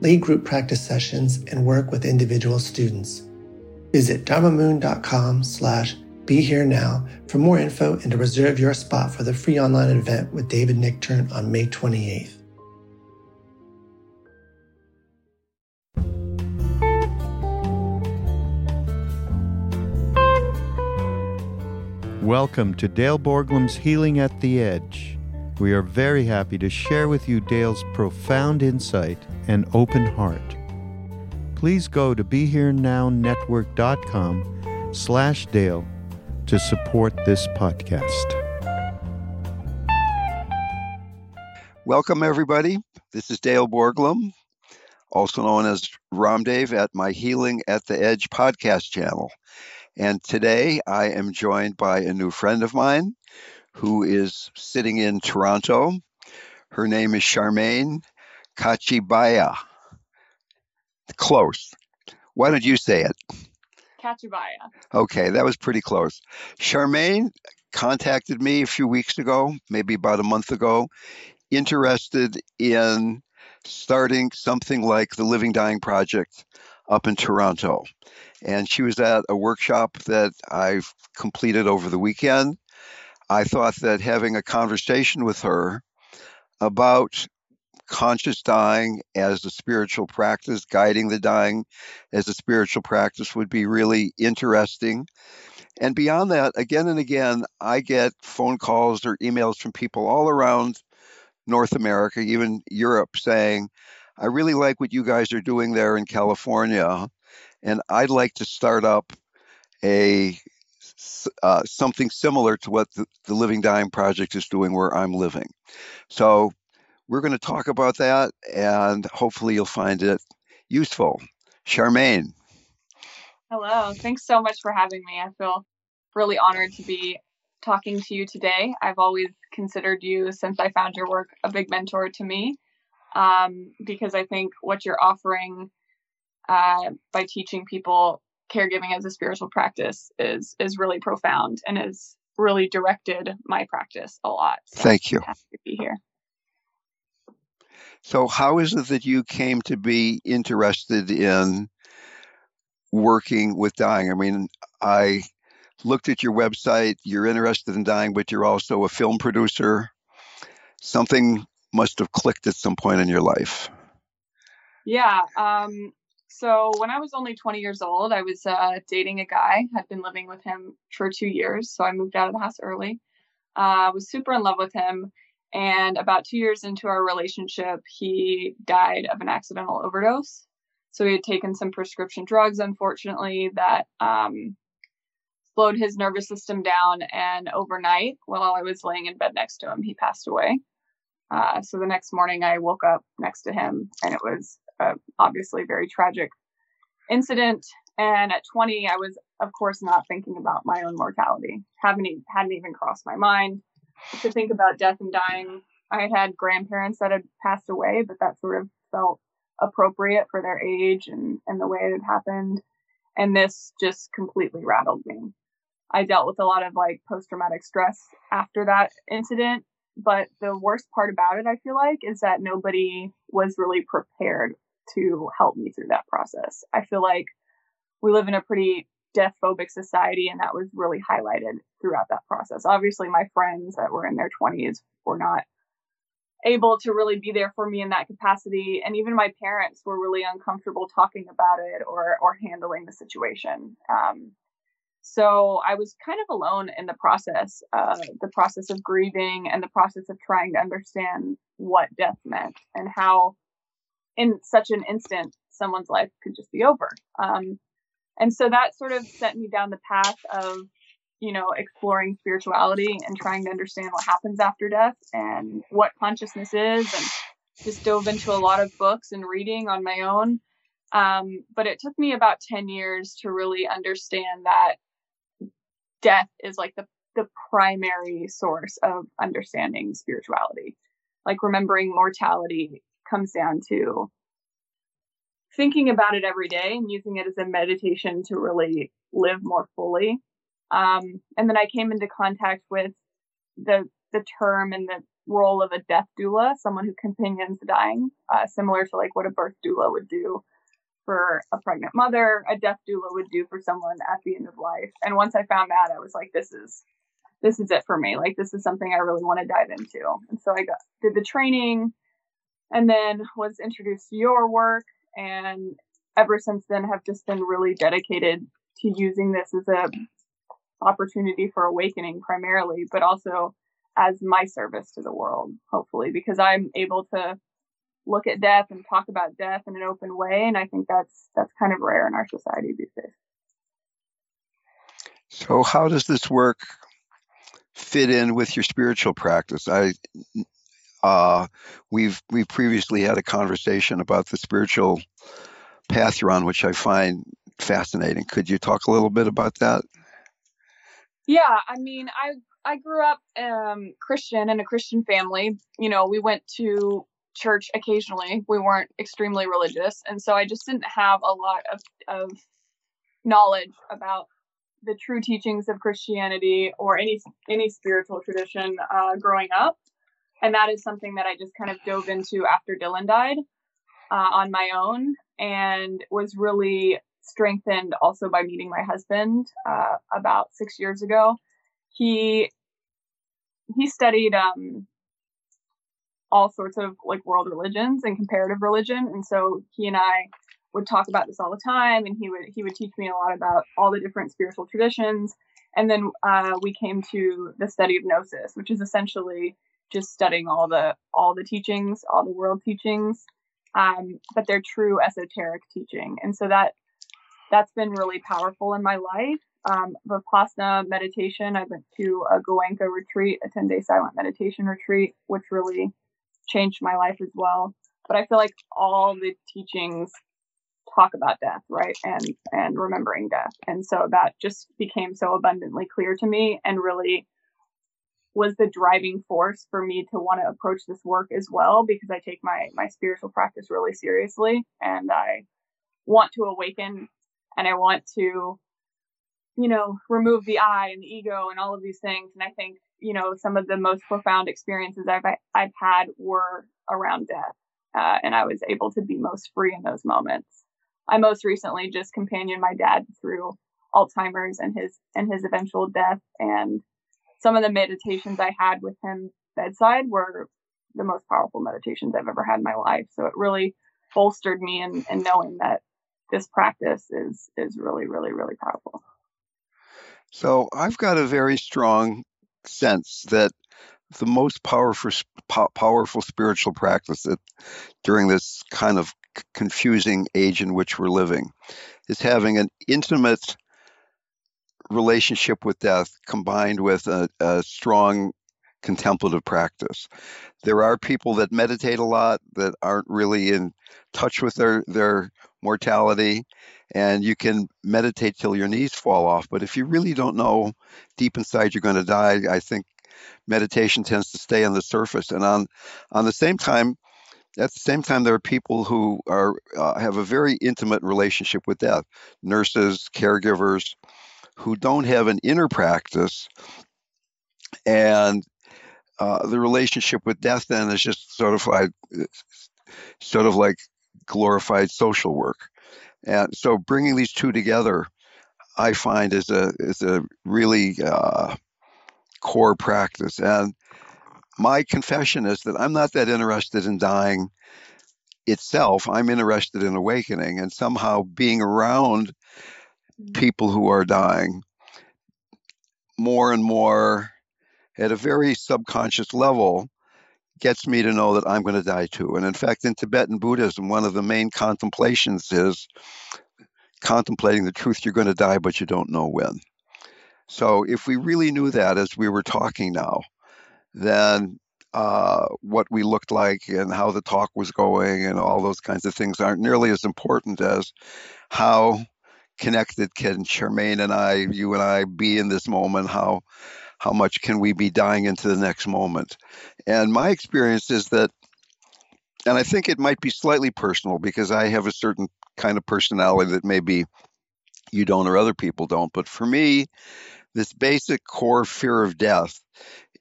lead group practice sessions, and work with individual students. Visit dharmamoon.com slash be here now for more info and to reserve your spot for the free online event with David Nichtern on May 28th. Welcome to Dale Borglum's Healing at the Edge. We are very happy to share with you Dale's profound insight and open heart. Please go to BeHereNowNetwork.com slash Dale to support this podcast. Welcome, everybody. This is Dale Borglum, also known as Ramdev at my Healing at the Edge podcast channel. And today I am joined by a new friend of mine who is sitting in Toronto. Her name is Charmaine Kachibaya. Close. Why don't you say it? Kachibaya. Okay, that was pretty close. Charmaine contacted me a few weeks ago, maybe about a month ago, interested in starting something like the Living Dying Project up in Toronto. And she was at a workshop that I've completed over the weekend. I thought that having a conversation with her about conscious dying as a spiritual practice, guiding the dying as a spiritual practice would be really interesting. And beyond that, again and again, I get phone calls or emails from people all around North America, even Europe, saying, I really like what you guys are doing there in California, and I'd like to start up a uh, something similar to what the, the Living Dying Project is doing where I'm living. So we're going to talk about that, and hopefully you'll find it useful. Charmaine. Hello. Thanks so much for having me. I feel really honored to be talking to you today. I've always considered you, since I found your work, a big mentor to me um, because I think what you're offering uh, by teaching people caregiving as a spiritual practice is is really profound and has really directed my practice a lot. So Thank you. happy to be here. So, how is it that you came to be interested in working with dying? I mean, I looked at your website. You're interested in dying, but you're also a film producer. Something must have clicked at some point in your life. Yeah. Um, so when I was only 20 years old, I was uh, dating a guy. Had been living with him for two years, so I moved out of the house early. I uh, was super in love with him, and about two years into our relationship, he died of an accidental overdose. So he had taken some prescription drugs, unfortunately, that um, slowed his nervous system down. And overnight, while I was laying in bed next to him, he passed away. Uh, so the next morning, I woke up next to him, and it was uh, obviously very tragic incident. And at 20, I was, of course, not thinking about my own mortality. Haven't hadn't even crossed my mind to think about death and dying. I had had grandparents that had passed away, but that sort of felt appropriate for their age and, and the way it had happened. And this just completely rattled me. I dealt with a lot of like post traumatic stress after that incident. But the worst part about it, I feel like, is that nobody was really prepared to help me through that process. I feel like we live in a pretty death phobic society, and that was really highlighted throughout that process. Obviously, my friends that were in their 20s were not able to really be there for me in that capacity and even my parents were really uncomfortable talking about it or or handling the situation um, so i was kind of alone in the process uh, the process of grieving and the process of trying to understand what death meant and how in such an instant someone's life could just be over um, and so that sort of set me down the path of you know, exploring spirituality and trying to understand what happens after death and what consciousness is, and just dove into a lot of books and reading on my own. Um, but it took me about 10 years to really understand that death is like the, the primary source of understanding spirituality. Like remembering mortality comes down to thinking about it every day and using it as a meditation to really live more fully um, and then I came into contact with the the term and the role of a death doula, someone who companions the dying, uh, similar to like what a birth doula would do for a pregnant mother, a death doula would do for someone at the end of life. And once I found that, I was like, this is this is it for me. Like this is something I really want to dive into. And so I got did the training and then was introduced to your work and ever since then have just been really dedicated to using this as a opportunity for awakening primarily, but also as my service to the world, hopefully, because I'm able to look at death and talk about death in an open way. And I think that's that's kind of rare in our society these days. So how does this work fit in with your spiritual practice? I uh, we've we've previously had a conversation about the spiritual path you're on, which I find fascinating. Could you talk a little bit about that? Yeah, I mean, I I grew up um, Christian in a Christian family. You know, we went to church occasionally. We weren't extremely religious, and so I just didn't have a lot of of knowledge about the true teachings of Christianity or any any spiritual tradition uh, growing up. And that is something that I just kind of dove into after Dylan died uh, on my own, and was really strengthened also by meeting my husband uh, about six years ago. He he studied um, all sorts of like world religions and comparative religion, and so he and I would talk about this all the time, and he would he would teach me a lot about all the different spiritual traditions. And then uh, we came to the study of gnosis, which is essentially just studying all the all the teachings, all the world teachings, um, but they're true esoteric teaching. And so that that's been really powerful in my life. Um, Vipassana meditation, I went to a Goenka retreat, a 10 day silent meditation retreat, which really changed my life as well. But I feel like all the teachings talk about death, right? And, and remembering death. And so that just became so abundantly clear to me and really was the driving force for me to want to approach this work as well because I take my my spiritual practice really seriously and I want to awaken and I want to, you know, remove the I and the ego and all of these things. And I think, you know, some of the most profound experiences I've I've had were around death, uh, and I was able to be most free in those moments. I most recently just companioned my dad through Alzheimer's and his and his eventual death, and some of the meditations I had with him bedside were the most powerful meditations I've ever had in my life. So it really bolstered me in, in knowing that this practice is is really really really powerful so i've got a very strong sense that the most powerful powerful spiritual practice that during this kind of confusing age in which we're living is having an intimate relationship with death combined with a, a strong contemplative practice. There are people that meditate a lot that aren't really in touch with their their mortality and you can meditate till your knees fall off but if you really don't know deep inside you're going to die i think meditation tends to stay on the surface and on on the same time at the same time there are people who are uh, have a very intimate relationship with death nurses caregivers who don't have an inner practice and uh, the relationship with death then is just sort of like sort of like glorified social work and so bringing these two together i find is a is a really uh, core practice and my confession is that i'm not that interested in dying itself i'm interested in awakening and somehow being around. People who are dying more and more at a very subconscious level gets me to know that I'm going to die too. And in fact, in Tibetan Buddhism, one of the main contemplations is contemplating the truth you're going to die, but you don't know when. So if we really knew that as we were talking now, then uh, what we looked like and how the talk was going and all those kinds of things aren't nearly as important as how connected can Charmaine and I, you and I, be in this moment? How how much can we be dying into the next moment? And my experience is that, and I think it might be slightly personal because I have a certain kind of personality that maybe you don't or other people don't. But for me, this basic core fear of death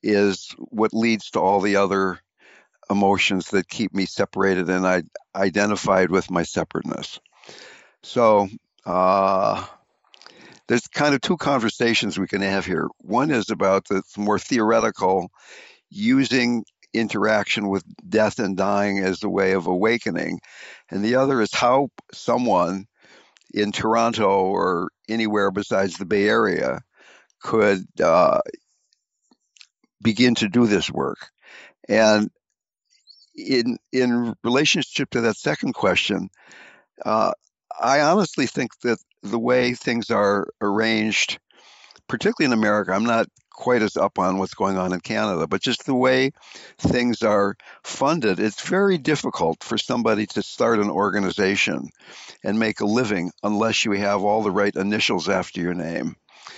is what leads to all the other emotions that keep me separated and I identified with my separateness. So, uh, there's kind of two conversations we can have here. One is about the more theoretical, using interaction with death and dying as a way of awakening, and the other is how someone in Toronto or anywhere besides the Bay Area could uh, begin to do this work. And in in relationship to that second question, uh, I honestly think that the way things are arranged, particularly in America, I'm not quite as up on what's going on in Canada, but just the way things are funded, it's very difficult for somebody to start an organization and make a living unless you have all the right initials after your name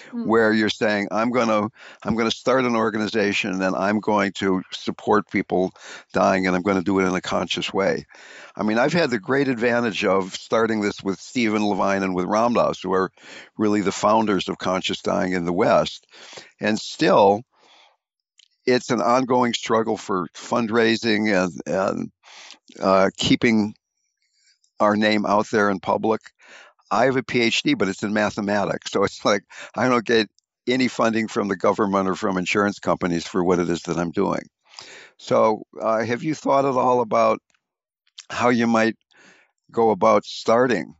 mm-hmm. where you're saying i'm going to i'm going to start an organization and i'm going to support people dying and i'm going to do it in a conscious way i mean i've had the great advantage of starting this with stephen levine and with Ram Dass, who are really the founders of conscious dying in the west and still it's an ongoing struggle for fundraising and, and uh, keeping our name out there in public. I have a PhD, but it's in mathematics. So it's like I don't get any funding from the government or from insurance companies for what it is that I'm doing. So, uh, have you thought at all about how you might go about starting?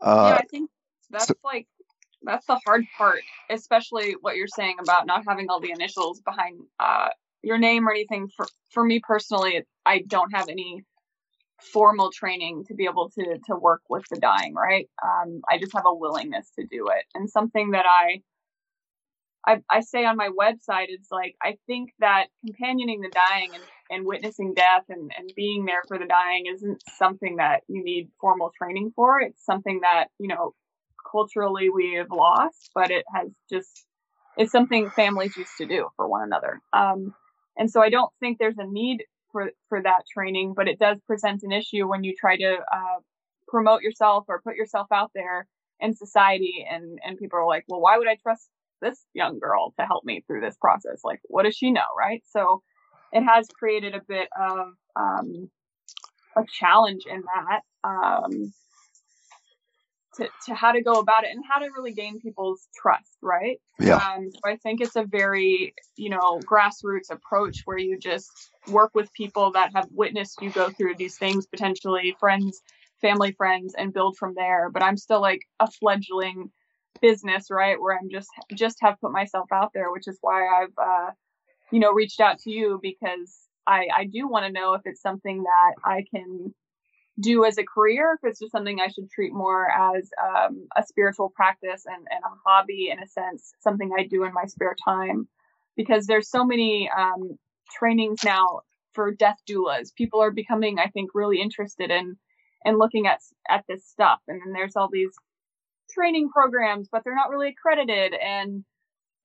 Uh, yeah, I think that's so, like that's the hard part, especially what you're saying about not having all the initials behind uh, your name or anything. For for me personally, I don't have any formal training to be able to to work with the dying right? Um, i just have a willingness to do it. And something that I, I i say on my website it's like i think that companioning the dying and, and witnessing death and, and being there for the dying isn't something that you need formal training for. It's something that you know culturally we have lost but it has just it's something families used to do for one another. Um, and so i don't think there's a need for for that training, but it does present an issue when you try to uh, promote yourself or put yourself out there in society, and and people are like, well, why would I trust this young girl to help me through this process? Like, what does she know, right? So it has created a bit of um, a challenge in that. Um, to, to how to go about it and how to really gain people's trust, right? Yeah. Um, so I think it's a very, you know, grassroots approach where you just work with people that have witnessed you go through these things, potentially friends, family friends, and build from there. But I'm still like a fledgling business, right? Where I'm just just have put myself out there, which is why I've, uh, you know, reached out to you because I I do want to know if it's something that I can do as a career, if it's just something I should treat more as um, a spiritual practice and, and, a hobby in a sense, something I do in my spare time. Because there's so many um, trainings now for death doulas. People are becoming, I think, really interested in in looking at at this stuff. And then there's all these training programs, but they're not really accredited. And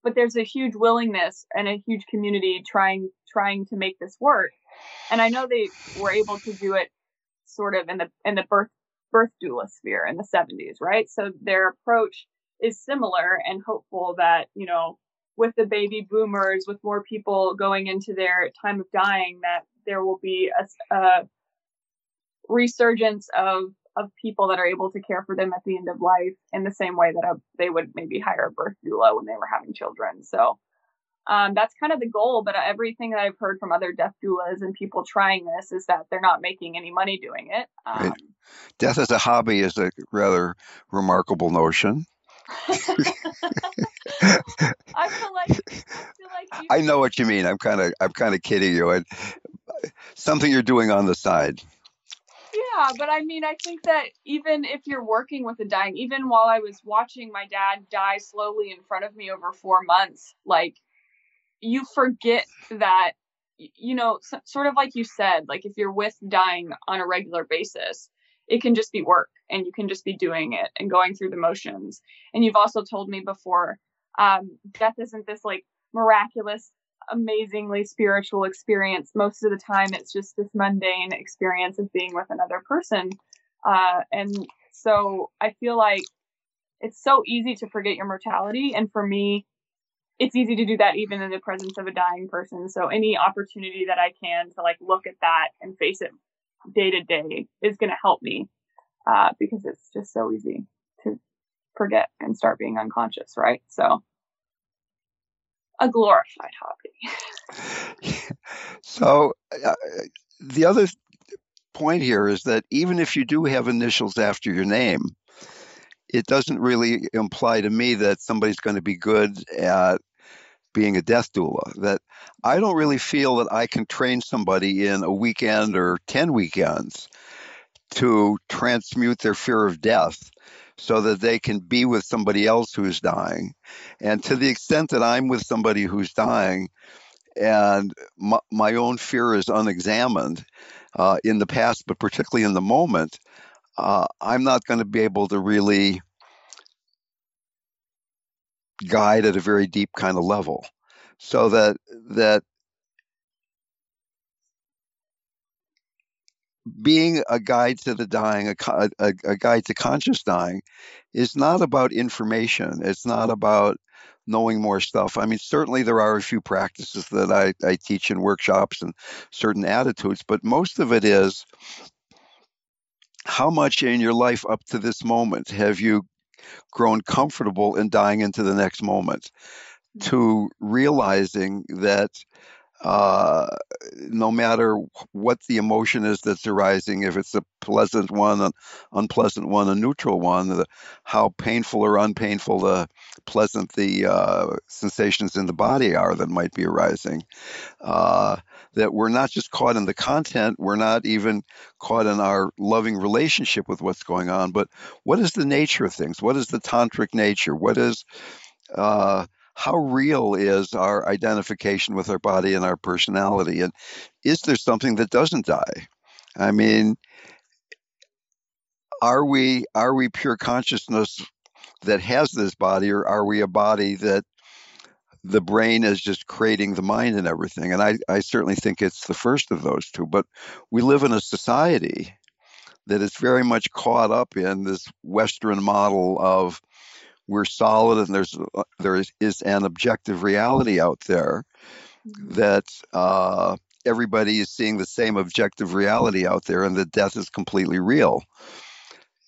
but there's a huge willingness and a huge community trying trying to make this work. And I know they were able to do it sort of in the in the birth birth doula sphere in the 70s, right? So their approach is similar and hopeful that, you know, with the baby boomers, with more people going into their time of dying, that there will be a, a resurgence of of people that are able to care for them at the end of life in the same way that a, they would maybe hire a birth doula when they were having children. So um, that's kind of the goal. But everything that I've heard from other death doulas and people trying this is that they're not making any money doing it. Um, right. Death as a hobby is a rather remarkable notion. I feel like I feel like I know what you mean. I'm kind of I'm kind of kidding you. And something you're doing on the side. Yeah, but I mean, I think that even if you're working with a dying, even while I was watching my dad die slowly in front of me over four months, like you forget that, you know, sort of like you said, like if you're with dying on a regular basis, it can just be work and you can just be doing it and going through the motions. And you've also told me before, um, death isn't this like miraculous amazingly spiritual experience. Most of the time, it's just this mundane experience of being with another person. Uh, and so I feel like it's so easy to forget your mortality. And for me, it's easy to do that even in the presence of a dying person. So any opportunity that I can to like look at that and face it day to day is going to help me uh, because it's just so easy to forget and start being unconscious, right? So a glorified hobby. so uh, the other point here is that even if you do have initials after your name, it doesn't really imply to me that somebody's going to be good at being a death doula. That I don't really feel that I can train somebody in a weekend or 10 weekends to transmute their fear of death so that they can be with somebody else who's dying. And to the extent that I'm with somebody who's dying and my, my own fear is unexamined uh, in the past, but particularly in the moment, uh, I'm not going to be able to really guide at a very deep kind of level. So that that being a guide to the dying, a, a, a, guide to conscious dying, is not about information. It's not about knowing more stuff. I mean, certainly there are a few practices that I, I teach in workshops and certain attitudes, but most of it is how much in your life up to this moment have you grown comfortable in dying into the next moment mm. to realizing that uh, no matter what the emotion is that's arising, if it's a pleasant one, an unpleasant one, a neutral one, the, how painful or unpainful the pleasant the uh, sensations in the body are that might be arising. Uh, that we're not just caught in the content, we're not even caught in our loving relationship with what's going on, but what is the nature of things? What is the tantric nature? What is uh, how real is our identification with our body and our personality? And is there something that doesn't die? I mean, are we are we pure consciousness that has this body, or are we a body that the brain is just creating the mind and everything? And I, I certainly think it's the first of those two. But we live in a society that is very much caught up in this Western model of we're solid and there's uh, there is, is an objective reality out there mm-hmm. that uh, everybody is seeing the same objective reality out there and that death is completely real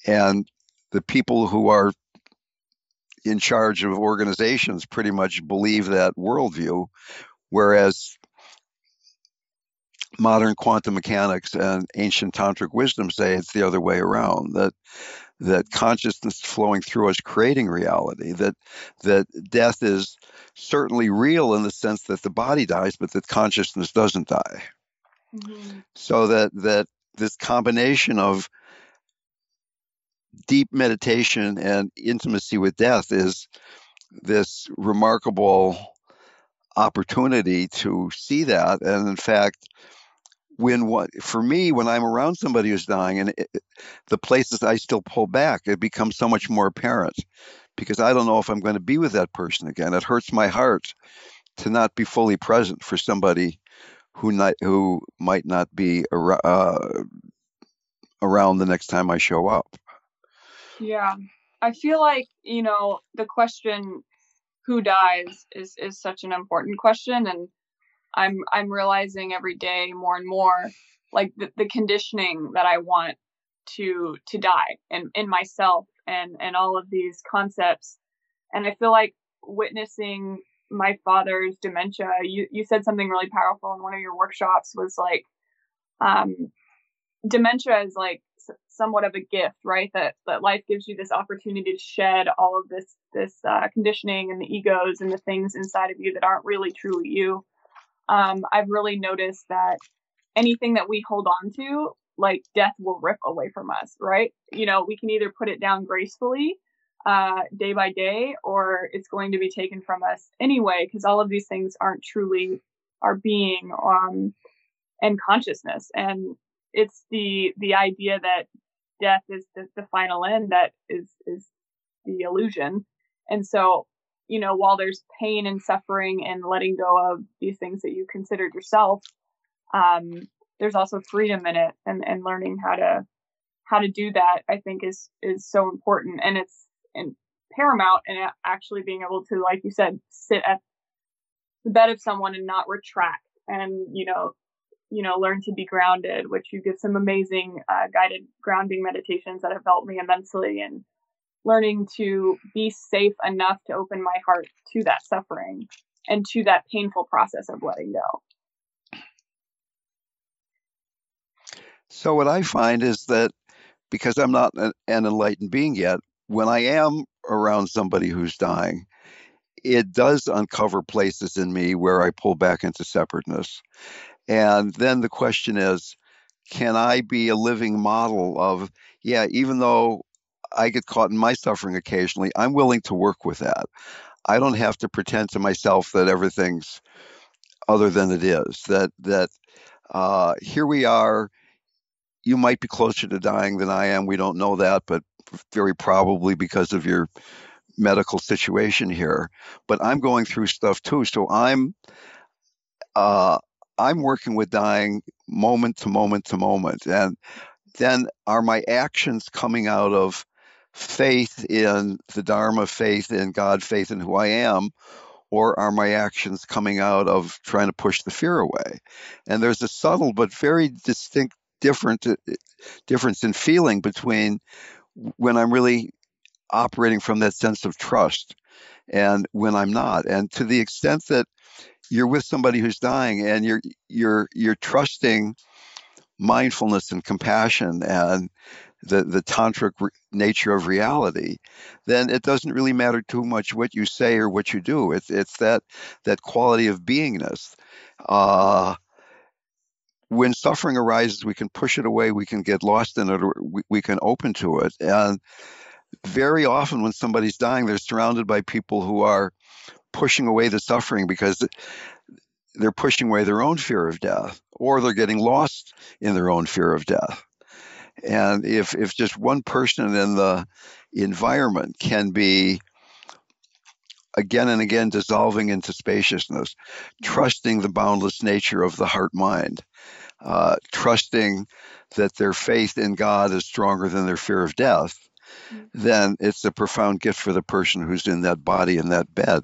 and the people who are in charge of organizations pretty much believe that worldview whereas modern quantum mechanics and ancient tantric wisdom say it's the other way around that that consciousness flowing through us creating reality that that death is certainly real in the sense that the body dies but that consciousness doesn't die mm-hmm. so that that this combination of deep meditation and intimacy with death is this remarkable opportunity to see that. And in fact, when what for me when i'm around somebody who's dying and it, the places i still pull back it becomes so much more apparent because i don't know if i'm going to be with that person again. It hurts my heart to not be fully present for somebody who not who might not be ar- uh, around the next time i show up. Yeah. I feel like you know the question who dies? is is such an important question and I'm I'm realizing every day more and more like the, the conditioning that I want to to die and in myself and and all of these concepts. And I feel like witnessing my father's dementia you you said something really powerful in one of your workshops was like um dementia is like somewhat of a gift right? That that life gives you this opportunity to shed all of this this uh, conditioning and the egos and the things inside of you that aren't really truly you um, I've really noticed that anything that we hold on to, like death will rip away from us, right? You know, we can either put it down gracefully uh, day by day, or it's going to be taken from us anyway, because all of these things aren't truly our being um, and consciousness. And it's the the idea that death is the, the final end that is is the illusion. And so you know, while there's pain and suffering and letting go of these things that you considered yourself, um, there's also freedom in it and, and learning how to how to do that I think is is so important. And it's and paramount and actually being able to, like you said, sit at the bed of someone and not retract and, you know, you know, learn to be grounded, which you give some amazing uh, guided grounding meditations that have helped me immensely and learning to be safe enough to open my heart to that suffering and to that painful process of letting go. So, what I find is that because I'm not an enlightened being yet, when I am around somebody who's dying, it does uncover places in me where I pull back into separateness. And then the question is can I be a living model of, yeah, even though I get caught in my suffering occasionally, I'm willing to work with that. I don't have to pretend to myself that everything's other than it is. That that uh, here we are. You might be closer to dying than I am. We don't know that, but very probably because of your medical situation here. But I'm going through stuff too, so I'm uh, I'm working with dying moment to moment to moment, and then are my actions coming out of faith in the Dharma, faith in God, faith in who I am, or are my actions coming out of trying to push the fear away? And there's a subtle but very distinct different uh, difference in feeling between when I'm really operating from that sense of trust and when I'm not. And to the extent that you're with somebody who's dying and you're you're you're trusting mindfulness and compassion and the, the tantric re- nature of reality, then it doesn't really matter too much what you say or what you do. It's it's that that quality of beingness. Uh, when suffering arises, we can push it away, we can get lost in it, we, we can open to it. And very often, when somebody's dying, they're surrounded by people who are pushing away the suffering because they're pushing away their own fear of death, or they're getting lost in their own fear of death. And if, if just one person in the environment can be again and again dissolving into spaciousness, trusting the boundless nature of the heart mind, uh, trusting that their faith in God is stronger than their fear of death, mm-hmm. then it's a profound gift for the person who's in that body in that bed.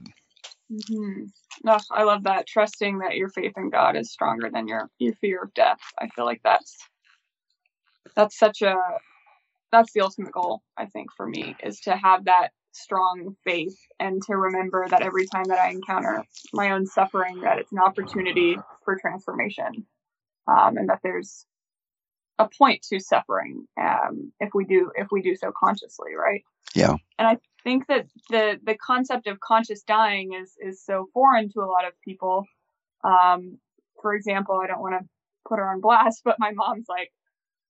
Mm-hmm. Oh, I love that. Trusting that your faith in God is stronger than your, your fear of death. I feel like that's that's such a that's the ultimate goal i think for me is to have that strong faith and to remember that every time that i encounter my own suffering that it's an opportunity for transformation um, and that there's a point to suffering um, if we do if we do so consciously right? Yeah. And i think that the the concept of conscious dying is is so foreign to a lot of people. Um, for example i don't want to put her on blast but my mom's like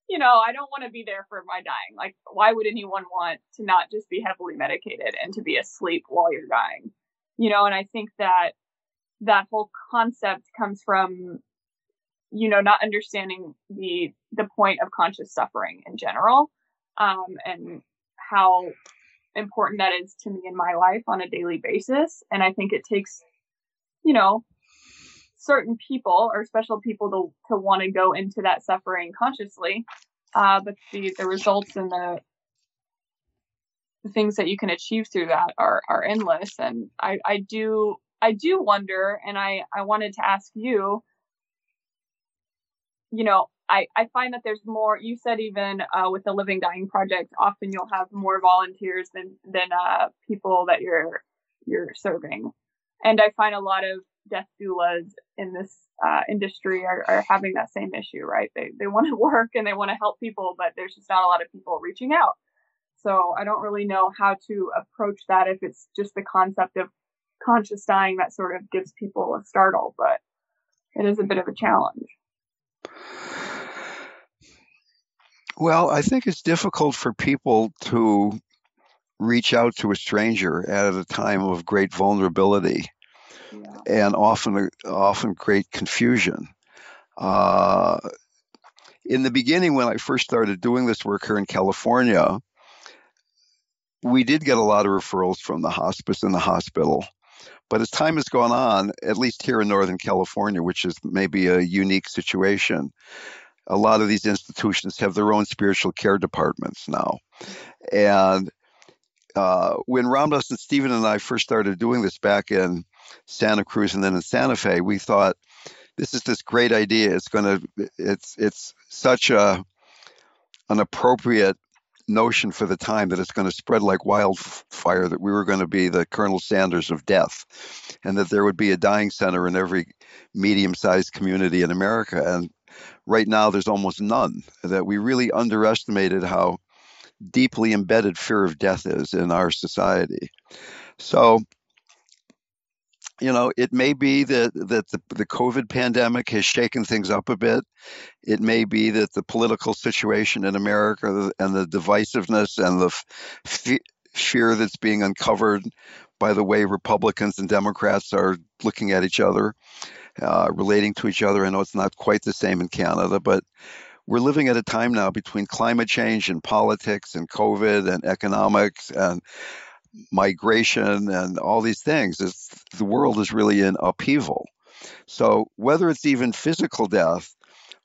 you know, I don't want to be there for my dying. Like, why would anyone want to not just be heavily medicated and to be asleep while you're dying? You know, and I think that that whole concept comes from, you know, not understanding the the point of conscious suffering in general, um, and how important that is to me in my life on a daily basis. And I think it takes, you know, certain people or special people to to want to go into that suffering consciously. Uh, but the the results and the the things that you can achieve through that are are endless. And I I do I do wonder, and I I wanted to ask you. You know, I, I find that there's more. You said even uh, with the Living Dying Project, often you'll have more volunteers than than uh, people that you're you're serving, and I find a lot of death doulas in this uh, industry are, are having that same issue, right? They they want to work and they want to help people, but there's just not a lot of people reaching out. So I don't really know how to approach that if it's just the concept of conscious dying that sort of gives people a startle, but it is a bit of a challenge. Well, I think it's difficult for people to reach out to a stranger at a time of great vulnerability yeah. and often often great confusion. Uh, in the beginning, when I first started doing this work here in California, we did get a lot of referrals from the hospice and the hospital. But as time has gone on, at least here in Northern California, which is maybe a unique situation, a lot of these institutions have their own spiritual care departments now. And uh, when Ram Dass and Stephen and I first started doing this back in Santa Cruz and then in Santa Fe, we thought this is this great idea. It's going to it's it's such a an appropriate notion for the time that it's going to spread like wildfire that we were going to be the Colonel Sanders of death and that there would be a dying center in every medium-sized community in America and right now there's almost none. That we really underestimated how deeply embedded fear of death is in our society. So, you know, it may be that that the, the COVID pandemic has shaken things up a bit. It may be that the political situation in America and the divisiveness and the f- fear that's being uncovered by the way Republicans and Democrats are looking at each other uh, relating to each other. I know it's not quite the same in Canada, but we're living at a time now between climate change and politics and COVID and economics and migration and all these things. It's, the world is really in upheaval. So whether it's even physical death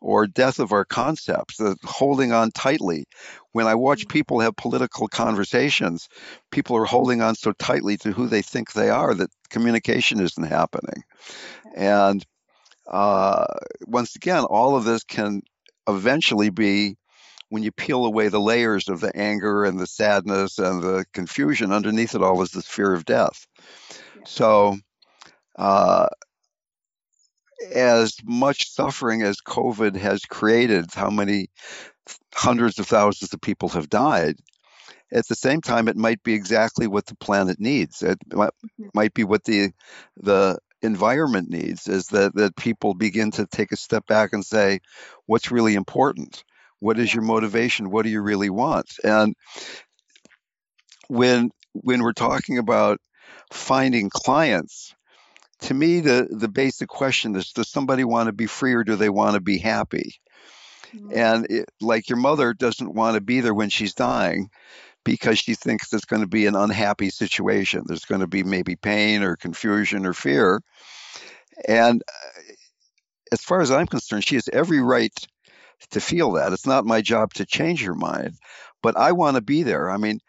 or death of our concepts, the holding on tightly. When I watch people have political conversations, people are holding on so tightly to who they think they are that communication isn't happening. And uh, once again, all of this can eventually be when you peel away the layers of the anger and the sadness and the confusion underneath it all is this fear of death. So, uh, as much suffering as COVID has created, how many hundreds of thousands of people have died. At the same time, it might be exactly what the planet needs. It mm-hmm. might be what the the environment needs is that that people begin to take a step back and say, what's really important? What is your motivation? What do you really want? And when when we're talking about finding clients, to me, the, the basic question is does somebody want to be free or do they want to be happy? Mm-hmm. And it, like your mother doesn't want to be there when she's dying because she thinks it's going to be an unhappy situation. There's going to be maybe pain or confusion or fear. And uh, as far as I'm concerned, she has every right to feel that. It's not my job to change your mind, but I want to be there. I mean,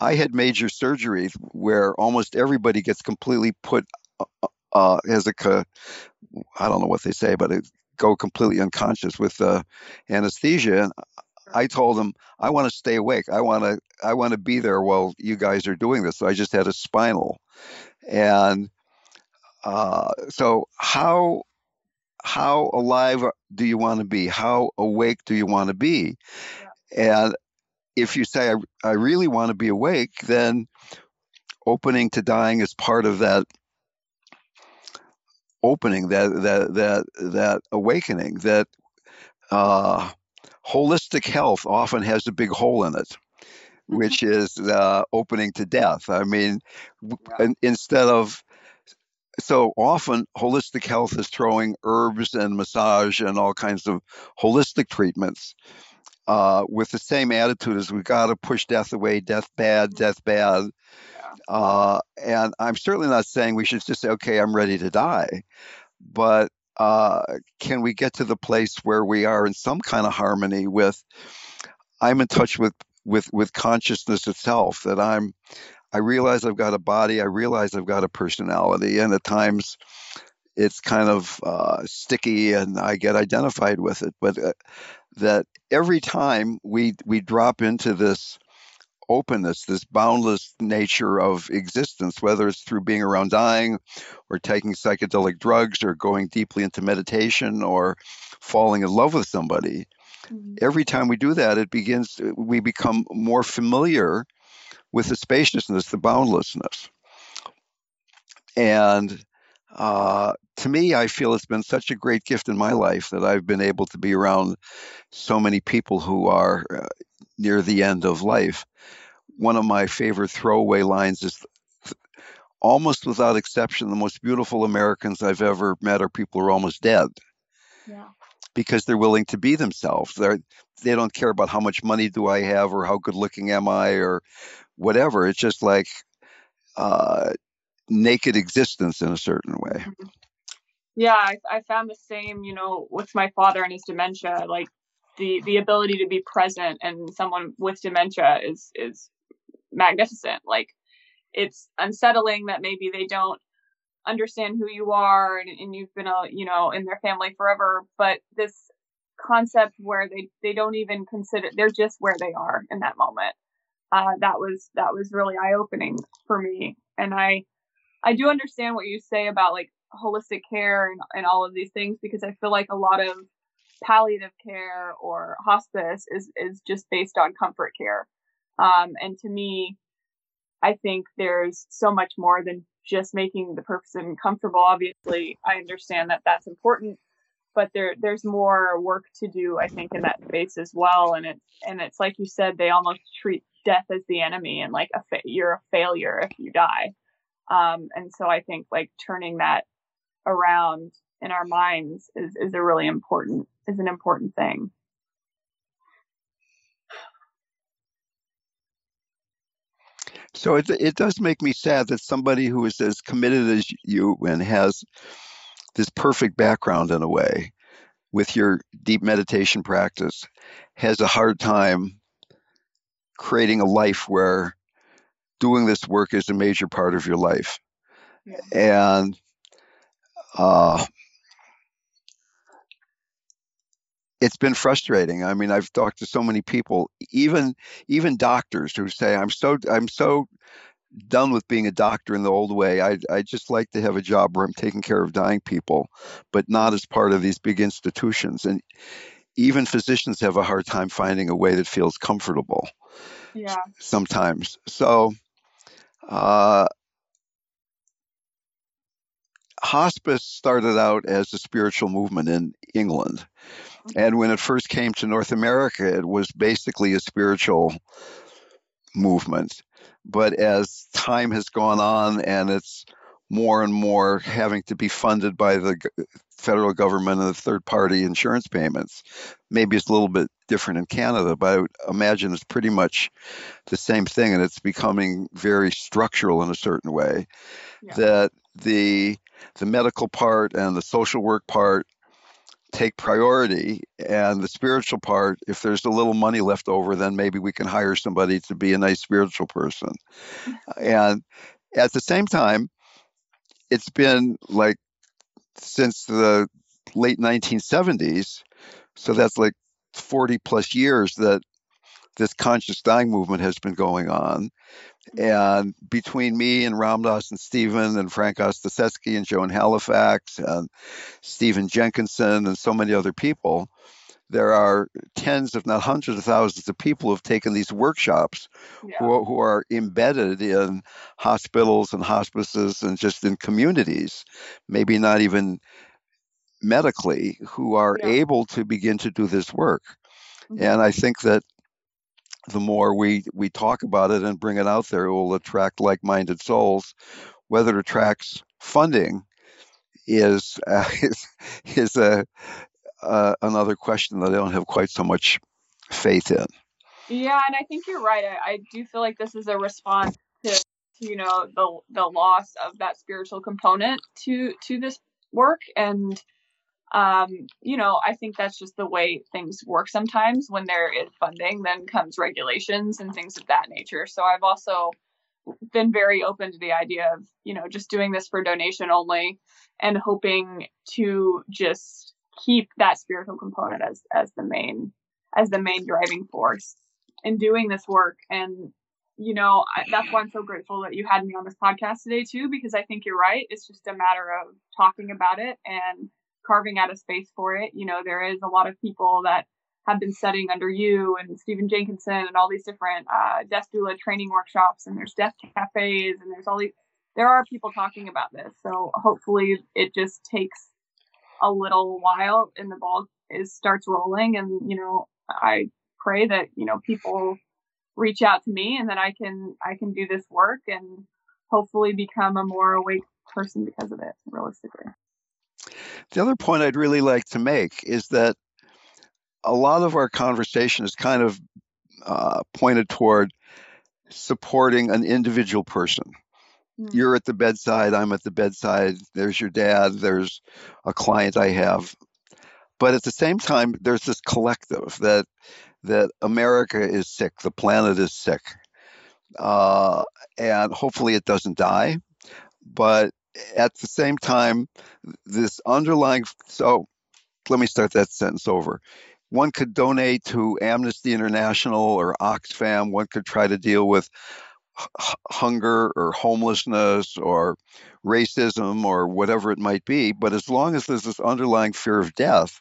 I had major surgery where almost everybody gets completely put uh, uh, uh, as a, I don't know what they say, but it go completely unconscious with uh, anesthesia. And I told them I want to stay awake. I want to I want to be there while you guys are doing this. So I just had a spinal, and uh, so how how alive do you want to be? How awake do you want to be? Yeah. And if you say I, I really want to be awake, then opening to dying is part of that opening, that that that that awakening, that uh, holistic health often has a big hole in it, mm-hmm. which is uh, opening to death. I mean, yeah. instead of so often holistic health is throwing herbs and massage and all kinds of holistic treatments uh, with the same attitude as we've got to push death away, death bad, death bad. Uh, and I'm certainly not saying we should just say, okay, I'm ready to die. But uh, can we get to the place where we are in some kind of harmony with, I'm in touch with, with, with consciousness itself, that I'm, I realize I've got a body, I realize I've got a personality, and at times it's kind of uh, sticky and I get identified with it. But uh, that every time we we drop into this openness, this boundless nature of existence, whether it's through being around dying or taking psychedelic drugs or going deeply into meditation or falling in love with somebody. Mm-hmm. Every time we do that, it begins, we become more familiar with the spaciousness, the boundlessness. And uh, to me, I feel it's been such a great gift in my life that I've been able to be around so many people who are uh, near the end of life. One of my favorite throwaway lines is almost without exception, the most beautiful Americans I've ever met are people who are almost dead. Yeah. Because they're willing to be themselves. They're they don't care about how much money do I have or how good looking am I or whatever. It's just like uh, naked existence in a certain way. Mm-hmm. Yeah, I, I found the same, you know, with my father and his dementia. Like the the ability to be present and someone with dementia is is magnificent. Like it's unsettling that maybe they don't understand who you are and, and you've been a you know in their family forever but this concept where they they don't even consider they're just where they are in that moment uh, that was that was really eye opening for me and i i do understand what you say about like holistic care and, and all of these things because i feel like a lot of palliative care or hospice is is just based on comfort care. Um, and to me, I think there's so much more than just making the person comfortable. Obviously, I understand that that's important, but there there's more work to do. I think in that space as well. And it's and it's like you said, they almost treat death as the enemy and like a fa- you're a failure if you die. Um, and so I think like turning that around in our minds is, is a really important is an important thing. So it it does make me sad that somebody who is as committed as you and has this perfect background in a way with your deep meditation practice has a hard time creating a life where doing this work is a major part of your life. Yeah. And uh, it's been frustrating. I mean, I've talked to so many people, even even doctors who say, "I'm so I'm so done with being a doctor in the old way. I I just like to have a job where I'm taking care of dying people, but not as part of these big institutions." And even physicians have a hard time finding a way that feels comfortable. Yeah. Sometimes. So. Uh, hospice started out as a spiritual movement in England. And when it first came to North America, it was basically a spiritual movement. But as time has gone on and it's more and more having to be funded by the federal government and the third party insurance payments, maybe it's a little bit different in Canada, but I would imagine it's pretty much the same thing. And it's becoming very structural in a certain way yeah. that the the medical part and the social work part take priority and the spiritual part if there's a little money left over then maybe we can hire somebody to be a nice spiritual person. And at the same time it's been like since the late 1970s so that's like 40 plus years that this conscious dying movement has been going on and between me and Ram Dass and Stephen and Frank Ostaseski and Joan Halifax and Stephen Jenkinson and so many other people, there are tens, if not hundreds of thousands of people who have taken these workshops yeah. who, who are embedded in hospitals and hospices and just in communities, maybe not even medically, who are yeah. able to begin to do this work. Mm-hmm. And I think that the more we we talk about it and bring it out there, it will attract like-minded souls. Whether it attracts funding is uh, is, is a uh, another question that I don't have quite so much faith in. Yeah, and I think you're right. I, I do feel like this is a response to, to you know the the loss of that spiritual component to to this work and um, you know, I think that's just the way things work sometimes. When there is funding, then comes regulations and things of that nature. So I've also been very open to the idea of, you know, just doing this for donation only and hoping to just keep that spiritual component as as the main as the main driving force in doing this work and you know I, that's why i'm so grateful that you had me on this podcast today too because i think you're right it's just a matter of talking about it and carving out a space for it. You know, there is a lot of people that have been studying under you and Stephen Jenkinson and all these different uh, death doula training workshops, and there's death cafes, and there's all these. There are people talking about this, so hopefully it just takes a little while and the ball is starts rolling, and you know, I pray that you know people reach out to me and that I can I can do this work and hopefully become a more awake person because of it realistically. The other point I'd really like to make is that a lot of our conversation is kind of uh, pointed toward supporting an individual person. Mm. You're at the bedside, I'm at the bedside, there's your dad, there's a client I have. But at the same time, there's this collective that that America is sick, the planet is sick, uh, and hopefully it doesn't die. But at the same time, this underlying. So let me start that sentence over. One could donate to Amnesty International or Oxfam. One could try to deal with hunger or homelessness or racism or whatever it might be. But as long as there's this underlying fear of death,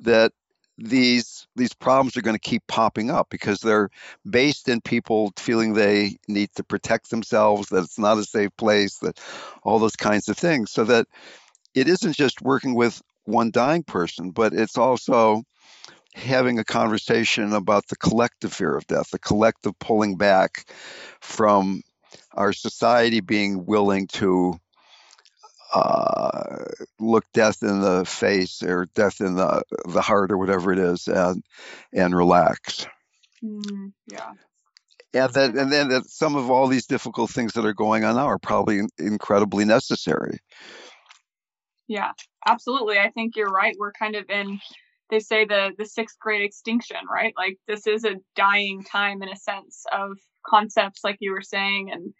that these these problems are going to keep popping up because they're based in people feeling they need to protect themselves that it's not a safe place that all those kinds of things. So that it isn't just working with one dying person but it's also having a conversation about the collective fear of death the collective pulling back from our society being willing to uh, look death in the face or death in the the heart or whatever it is and and relax. Mm, yeah. And that and then that some of all these difficult things that are going on now are probably incredibly necessary. Yeah absolutely. I think you're right. We're kind of in they say the the sixth great extinction right? Like this is a dying time in a sense of concepts like you were saying and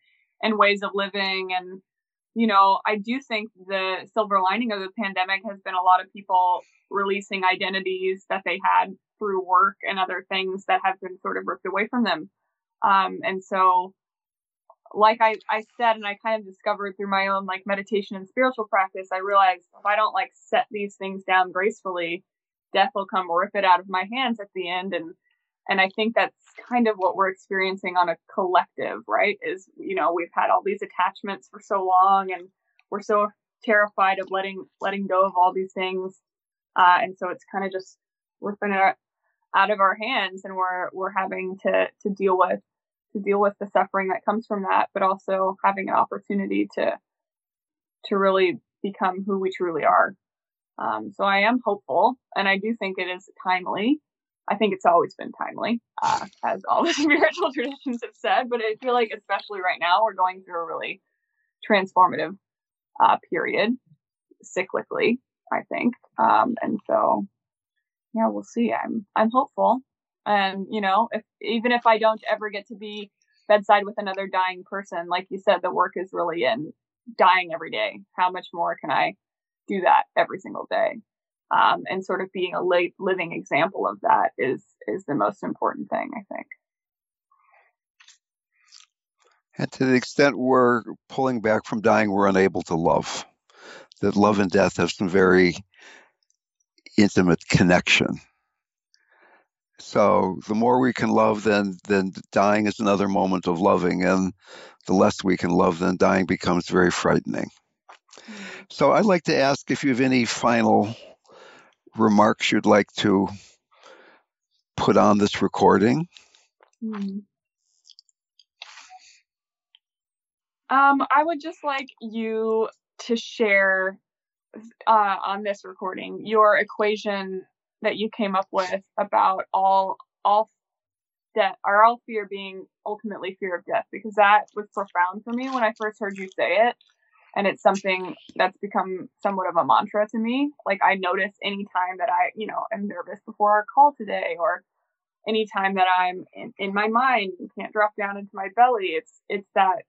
and ways of living and you know, I do think the silver lining of the pandemic has been a lot of people releasing identities that they had through work and other things that have been sort of ripped away from them. Um, and so, like I, I said, and I kind of discovered through my own like meditation and spiritual practice, I realized if I don't like set these things down gracefully, death will come rip it out of my hands at the end. And and I think that's kind of what we're experiencing on a collective, right? Is, you know, we've had all these attachments for so long and we're so terrified of letting, letting go of all these things. Uh, and so it's kind of just ripping it out of our hands and we're, we're having to, to deal with, to deal with the suffering that comes from that, but also having an opportunity to, to really become who we truly are. Um, so I am hopeful and I do think it is timely. I think it's always been timely, uh, as all the spiritual traditions have said. But I feel like, especially right now, we're going through a really transformative uh, period, cyclically. I think, um, and so yeah, we'll see. I'm I'm hopeful, and you know, if even if I don't ever get to be bedside with another dying person, like you said, the work is really in dying every day. How much more can I do that every single day? Um, and sort of being a late living example of that is is the most important thing i think. And to the extent we're pulling back from dying we're unable to love. That love and death have some very intimate connection. So the more we can love then then dying is another moment of loving and the less we can love then dying becomes very frightening. Mm-hmm. so i'd like to ask if you have any final remarks you'd like to put on this recording? Hmm. Um, I would just like you to share uh, on this recording your equation that you came up with about all all death or all fear being ultimately fear of death because that was profound for me when I first heard you say it. And it's something that's become somewhat of a mantra to me. Like I notice anytime that I, you know, am nervous before our call today or anytime that I'm in, in my mind and can't drop down into my belly, it's it's that,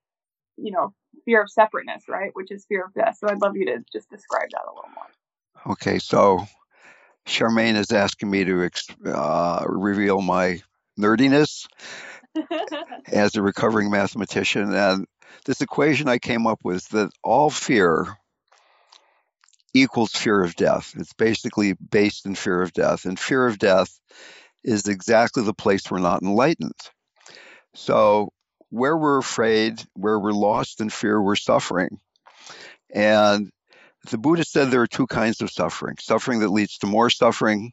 you know, fear of separateness, right? Which is fear of death. So I'd love you to just describe that a little more. Okay, so Charmaine is asking me to uh, reveal my nerdiness as a recovering mathematician. And this equation I came up with that all fear equals fear of death. It's basically based in fear of death. And fear of death is exactly the place we're not enlightened. So, where we're afraid, where we're lost in fear, we're suffering. And the Buddha said there are two kinds of suffering suffering that leads to more suffering,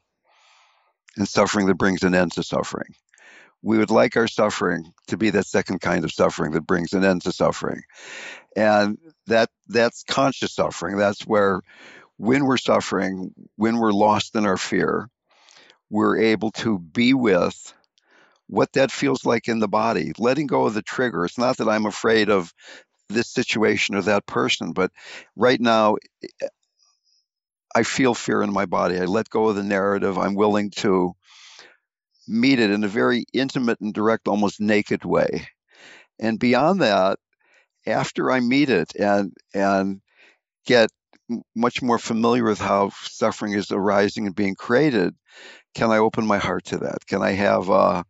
and suffering that brings an end to suffering we would like our suffering to be that second kind of suffering that brings an end to suffering. And that that's conscious suffering. That's where when we're suffering when we're lost in our fear we're able to be with what that feels like in the body. Letting go of the trigger. It's not that i'm afraid of this situation or that person but right now i feel fear in my body. I let go of the narrative. I'm willing to meet it in a very intimate and direct, almost naked way. And beyond that, after I meet it and and get much more familiar with how suffering is arising and being created, can I open my heart to that? Can I have a,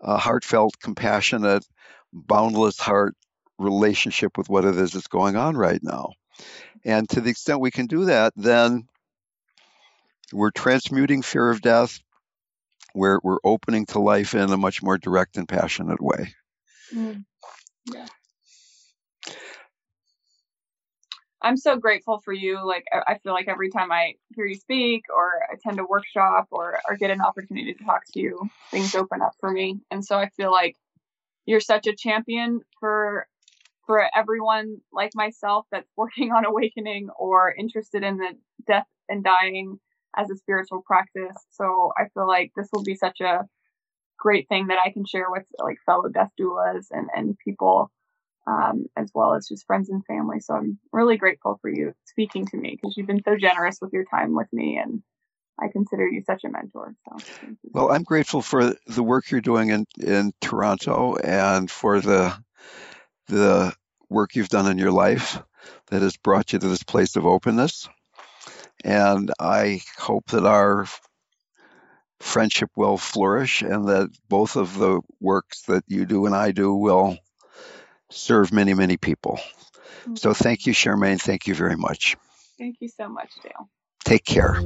a heartfelt, compassionate, boundless heart relationship with what it is that's going on right now? And to the extent we can do that, then we're transmuting fear of death we're we're opening to life in a much more direct and passionate way. Mm. Yeah. I'm so grateful for you. Like I feel like every time I hear you speak or attend a workshop or or get an opportunity to talk to you, things open up for me. And so I feel like you're such a champion for for everyone like myself that's working on awakening or interested in the death and dying as a spiritual practice. So I feel like this will be such a great thing that I can share with like fellow death doulas and, and people, um, as well as just friends and family. So I'm really grateful for you speaking to me because you've been so generous with your time with me and I consider you such a mentor. So well, I'm grateful for the work you're doing in, in Toronto and for the the work you've done in your life that has brought you to this place of openness. And I hope that our friendship will flourish and that both of the works that you do and I do will serve many, many people. So mm-hmm. thank you, Charmaine. Thank you very much. Thank you so much, Dale. Take care.